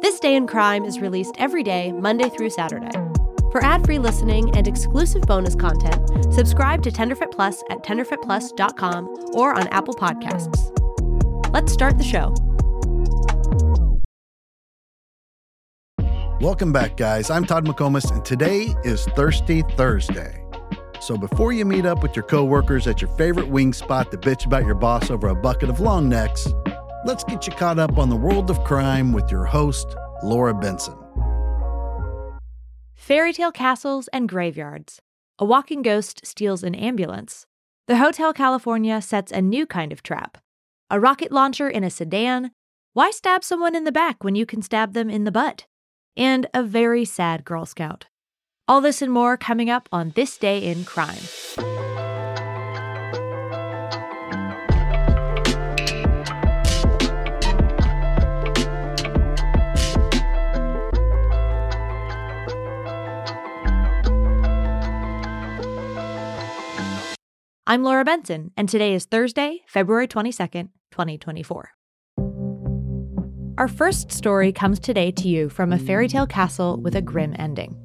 This Day in Crime is released every day, Monday through Saturday. For ad-free listening and exclusive bonus content, subscribe to Tenderfoot Plus at tenderfootplus.com or on Apple Podcasts. Let's start the show. Welcome back, guys. I'm Todd McComas, and today is Thirsty Thursday. So before you meet up with your coworkers at your favorite wing spot to bitch about your boss over a bucket of long necks, let's get you caught up on the world of crime with your host, Laura Benson. Fairy tale castles and graveyards. A walking ghost steals an ambulance. The Hotel California sets a new kind of trap. A rocket launcher in a sedan. Why stab someone in the back when you can stab them in the butt? And a very sad Girl Scout. All this and more coming up on This Day in Crime. I'm Laura Benson, and today is Thursday, February 22nd, 2024. Our first story comes today to you from a fairy tale castle with a grim ending.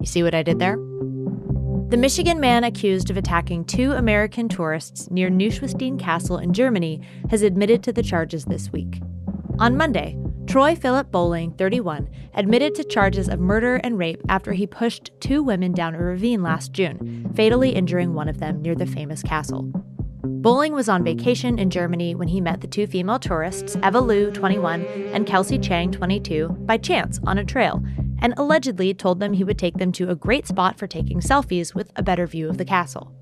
You see what I did there? The Michigan man accused of attacking two American tourists near Neuschwanstein Castle in Germany has admitted to the charges this week. On Monday, Troy Philip Bowling, 31, admitted to charges of murder and rape after he pushed two women down a ravine last June, fatally injuring one of them near the famous castle. Bowling was on vacation in Germany when he met the two female tourists, Eva Liu, 21, and Kelsey Chang, 22, by chance on a trail, and allegedly told them he would take them to a great spot for taking selfies with a better view of the castle.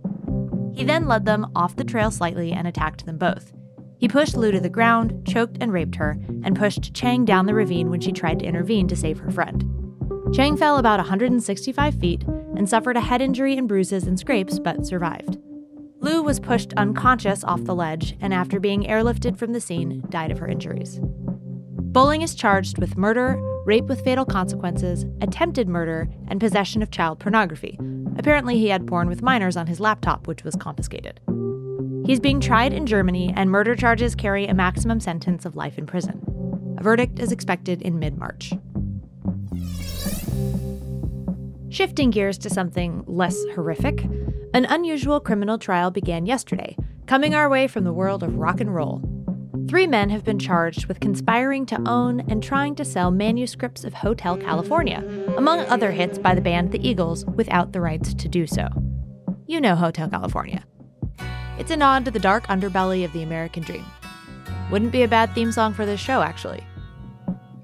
He then led them off the trail slightly and attacked them both. He pushed Liu to the ground, choked and raped her, and pushed Chang down the ravine when she tried to intervene to save her friend. Chang fell about 165 feet and suffered a head injury and bruises and scrapes, but survived. Liu was pushed unconscious off the ledge and, after being airlifted from the scene, died of her injuries. Bowling is charged with murder, rape with fatal consequences, attempted murder, and possession of child pornography. Apparently, he had porn with minors on his laptop, which was confiscated. He's being tried in Germany, and murder charges carry a maximum sentence of life in prison. A verdict is expected in mid March. Shifting gears to something less horrific, an unusual criminal trial began yesterday, coming our way from the world of rock and roll. Three men have been charged with conspiring to own and trying to sell manuscripts of Hotel California, among other hits by the band The Eagles, without the rights to do so. You know Hotel California. It's a nod to the dark underbelly of the American dream. Wouldn't be a bad theme song for this show, actually.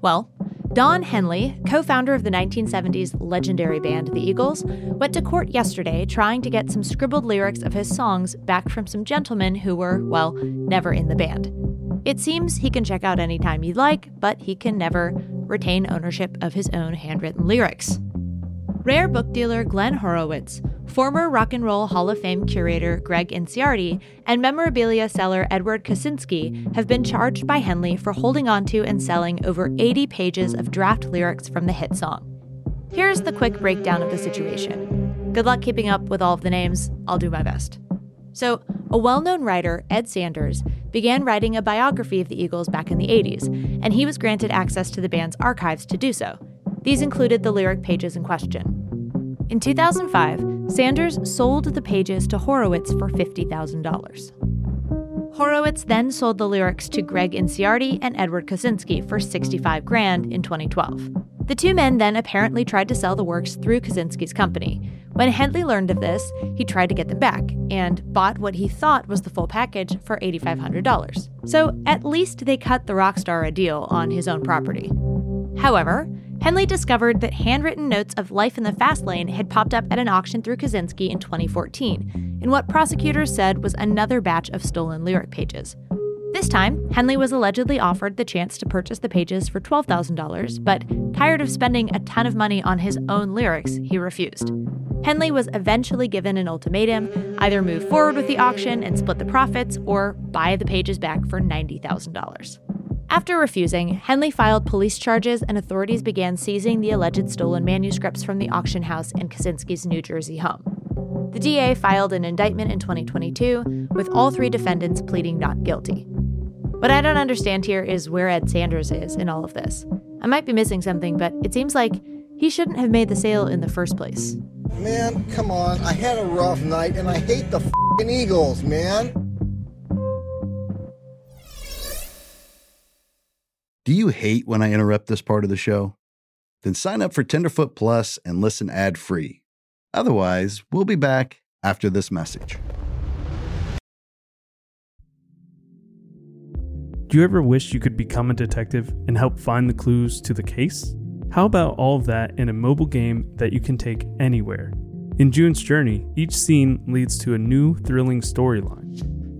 Well, Don Henley, co founder of the 1970s legendary band The Eagles, went to court yesterday trying to get some scribbled lyrics of his songs back from some gentlemen who were, well, never in the band. It seems he can check out anytime he'd like, but he can never retain ownership of his own handwritten lyrics. Rare book dealer Glenn Horowitz former Rock and Roll Hall of Fame curator Greg Inciardi and memorabilia seller Edward Kosinski have been charged by Henley for holding onto and selling over 80 pages of draft lyrics from the hit song. Here's the quick breakdown of the situation. Good luck keeping up with all of the names. I'll do my best. So, a well known writer, Ed Sanders, began writing a biography of the Eagles back in the 80s, and he was granted access to the band's archives to do so. These included the lyric pages in question. In 2005, Sanders sold the pages to Horowitz for $50,000. Horowitz then sold the lyrics to Greg Inciardi and Edward Kosinski for 65 grand in 2012. The two men then apparently tried to sell the works through Kosinski's company. When Henley learned of this, he tried to get them back and bought what he thought was the full package for $8,500. So at least they cut the rock star a deal on his own property. However, Henley discovered that handwritten notes of life in the fast lane had popped up at an auction through Kosinski in 2014, in what prosecutors said was another batch of stolen lyric pages. This time, Henley was allegedly offered the chance to purchase the pages for $12,000, but tired of spending a ton of money on his own lyrics, he refused. Henley was eventually given an ultimatum either move forward with the auction and split the profits, or buy the pages back for $90,000. After refusing, Henley filed police charges and authorities began seizing the alleged stolen manuscripts from the auction house in Kosinski's New Jersey home. The DA filed an indictment in 2022, with all three defendants pleading not guilty. What I don't understand here is where Ed Sanders is in all of this. I might be missing something, but it seems like he shouldn't have made the sale in the first place. Man, come on. I had a rough night and I hate the Eagles, man. Do you hate when I interrupt this part of the show? Then sign up for Tenderfoot Plus and listen ad free. Otherwise, we'll be back after this message. Do you ever wish you could become a detective and help find the clues to the case? How about all of that in a mobile game that you can take anywhere? In June's Journey, each scene leads to a new, thrilling storyline.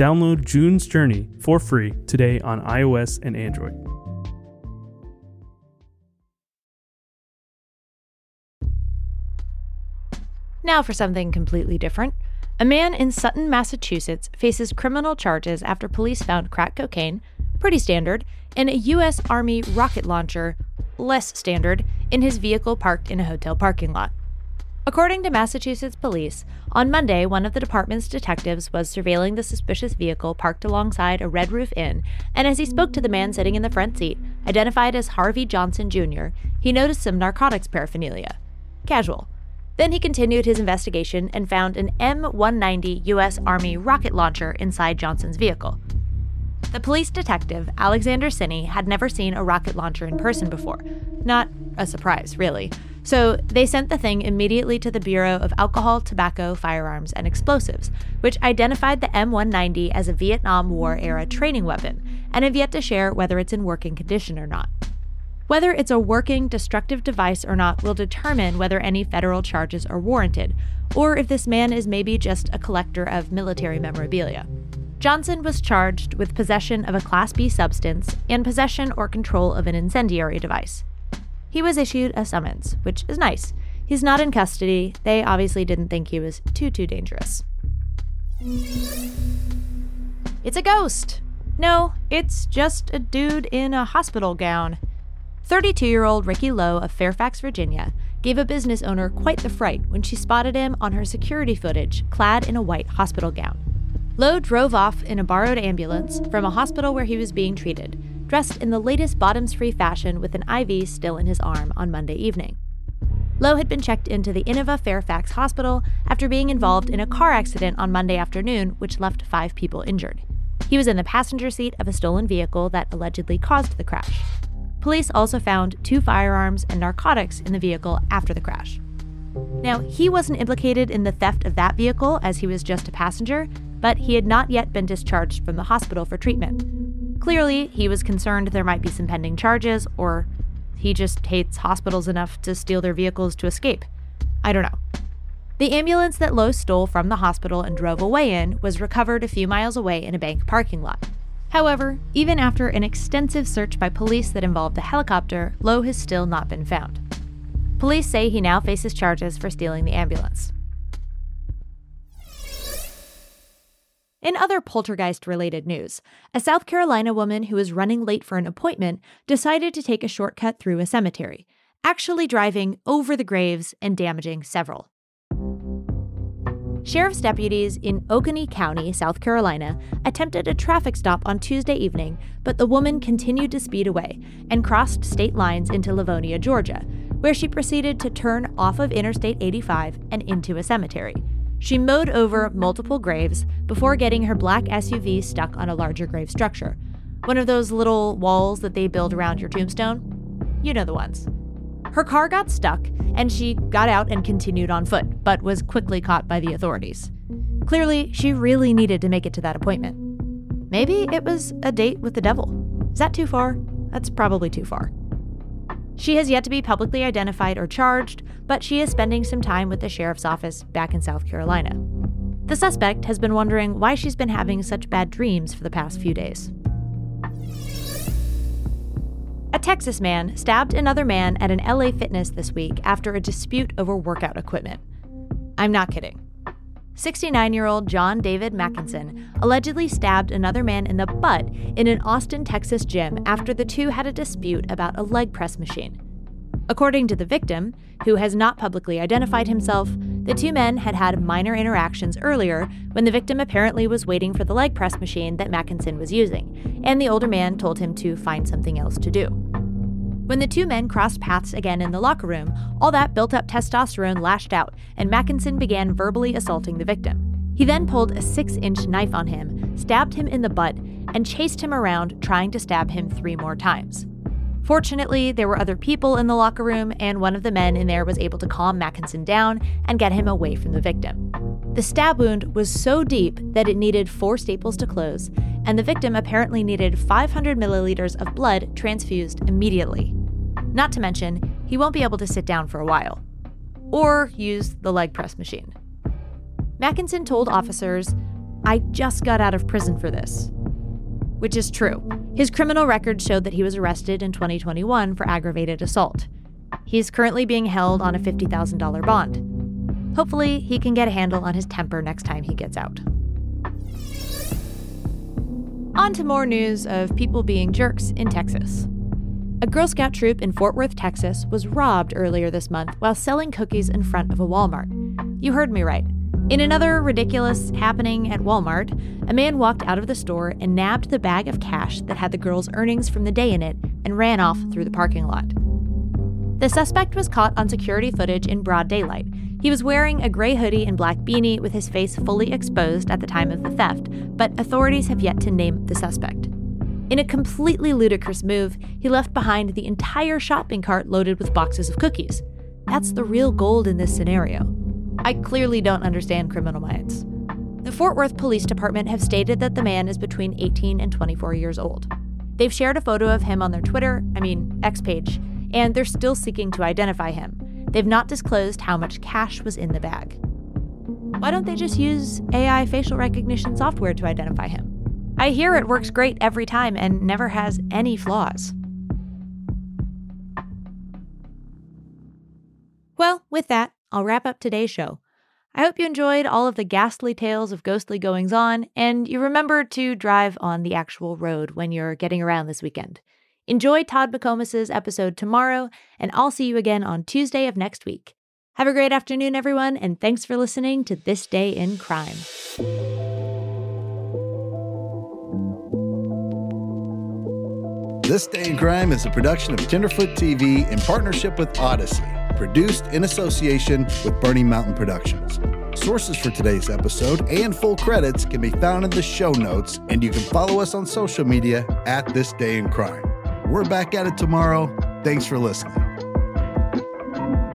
Download June's Journey for free today on iOS and Android. Now for something completely different. A man in Sutton, Massachusetts faces criminal charges after police found crack cocaine, pretty standard, and a U.S. Army rocket launcher, less standard, in his vehicle parked in a hotel parking lot. According to Massachusetts police, on Monday, one of the department's detectives was surveilling the suspicious vehicle parked alongside a Red Roof Inn, and as he spoke to the man sitting in the front seat, identified as Harvey Johnson Jr., he noticed some narcotics paraphernalia. Casual. Then he continued his investigation and found an M190 U.S. Army rocket launcher inside Johnson's vehicle. The police detective, Alexander Sinney, had never seen a rocket launcher in person before. Not a surprise, really. So they sent the thing immediately to the Bureau of Alcohol, Tobacco, Firearms, and Explosives, which identified the M190 as a Vietnam War era training weapon and have yet to share whether it's in working condition or not. Whether it's a working, destructive device or not will determine whether any federal charges are warranted, or if this man is maybe just a collector of military memorabilia. Johnson was charged with possession of a Class B substance and possession or control of an incendiary device. He was issued a summons, which is nice. He's not in custody. They obviously didn't think he was too, too dangerous. It's a ghost. No, it's just a dude in a hospital gown. 32 year old Ricky Lowe of Fairfax, Virginia, gave a business owner quite the fright when she spotted him on her security footage clad in a white hospital gown. Lowe drove off in a borrowed ambulance from a hospital where he was being treated, dressed in the latest bottoms free fashion with an IV still in his arm on Monday evening. Lowe had been checked into the Inova Fairfax Hospital after being involved in a car accident on Monday afternoon, which left five people injured. He was in the passenger seat of a stolen vehicle that allegedly caused the crash. Police also found two firearms and narcotics in the vehicle after the crash. Now, he wasn't implicated in the theft of that vehicle as he was just a passenger, but he had not yet been discharged from the hospital for treatment. Clearly, he was concerned there might be some pending charges, or he just hates hospitals enough to steal their vehicles to escape. I don't know. The ambulance that Lowe stole from the hospital and drove away in was recovered a few miles away in a bank parking lot. However, even after an extensive search by police that involved a helicopter, Lowe has still not been found. Police say he now faces charges for stealing the ambulance. In other poltergeist related news, a South Carolina woman who was running late for an appointment decided to take a shortcut through a cemetery, actually driving over the graves and damaging several. Sheriff's deputies in Oconee County, South Carolina, attempted a traffic stop on Tuesday evening, but the woman continued to speed away and crossed state lines into Lavonia, Georgia, where she proceeded to turn off of Interstate 85 and into a cemetery. She mowed over multiple graves before getting her black SUV stuck on a larger grave structure. One of those little walls that they build around your tombstone? You know the ones. Her car got stuck, and she got out and continued on foot, but was quickly caught by the authorities. Clearly, she really needed to make it to that appointment. Maybe it was a date with the devil. Is that too far? That's probably too far. She has yet to be publicly identified or charged, but she is spending some time with the sheriff's office back in South Carolina. The suspect has been wondering why she's been having such bad dreams for the past few days. A Texas man stabbed another man at an LA Fitness this week after a dispute over workout equipment. I'm not kidding. 69 year old John David Mackinson allegedly stabbed another man in the butt in an Austin, Texas gym after the two had a dispute about a leg press machine. According to the victim, who has not publicly identified himself, the two men had had minor interactions earlier when the victim apparently was waiting for the leg press machine that Mackinson was using, and the older man told him to find something else to do. When the two men crossed paths again in the locker room, all that built up testosterone lashed out, and Mackinson began verbally assaulting the victim. He then pulled a six inch knife on him, stabbed him in the butt, and chased him around, trying to stab him three more times. Fortunately, there were other people in the locker room, and one of the men in there was able to calm Mackinson down and get him away from the victim. The stab wound was so deep that it needed four staples to close, and the victim apparently needed 500 milliliters of blood transfused immediately. Not to mention, he won't be able to sit down for a while. Or use the leg press machine. Mackinson told officers, I just got out of prison for this. Which is true. His criminal record showed that he was arrested in 2021 for aggravated assault. He's currently being held on a $50,000 bond. Hopefully, he can get a handle on his temper next time he gets out. On to more news of people being jerks in Texas. A Girl Scout troop in Fort Worth, Texas was robbed earlier this month while selling cookies in front of a Walmart. You heard me right. In another ridiculous happening at Walmart, a man walked out of the store and nabbed the bag of cash that had the girl's earnings from the day in it and ran off through the parking lot. The suspect was caught on security footage in broad daylight. He was wearing a gray hoodie and black beanie with his face fully exposed at the time of the theft, but authorities have yet to name the suspect. In a completely ludicrous move, he left behind the entire shopping cart loaded with boxes of cookies. That's the real gold in this scenario. I clearly don't understand criminal minds. The Fort Worth Police Department have stated that the man is between 18 and 24 years old. They've shared a photo of him on their Twitter, I mean, X page, and they're still seeking to identify him. They've not disclosed how much cash was in the bag. Why don't they just use AI facial recognition software to identify him? I hear it works great every time and never has any flaws. Well, with that, I'll wrap up today's show. I hope you enjoyed all of the ghastly tales of ghostly goings on, and you remember to drive on the actual road when you're getting around this weekend. Enjoy Todd McComas's episode tomorrow, and I'll see you again on Tuesday of next week. Have a great afternoon, everyone, and thanks for listening to This Day in Crime. This Day in Crime is a production of Tenderfoot TV in partnership with Odyssey, produced in association with Burning Mountain Productions. Sources for today's episode and full credits can be found in the show notes, and you can follow us on social media at This Day in Crime. We're back at it tomorrow. Thanks for listening.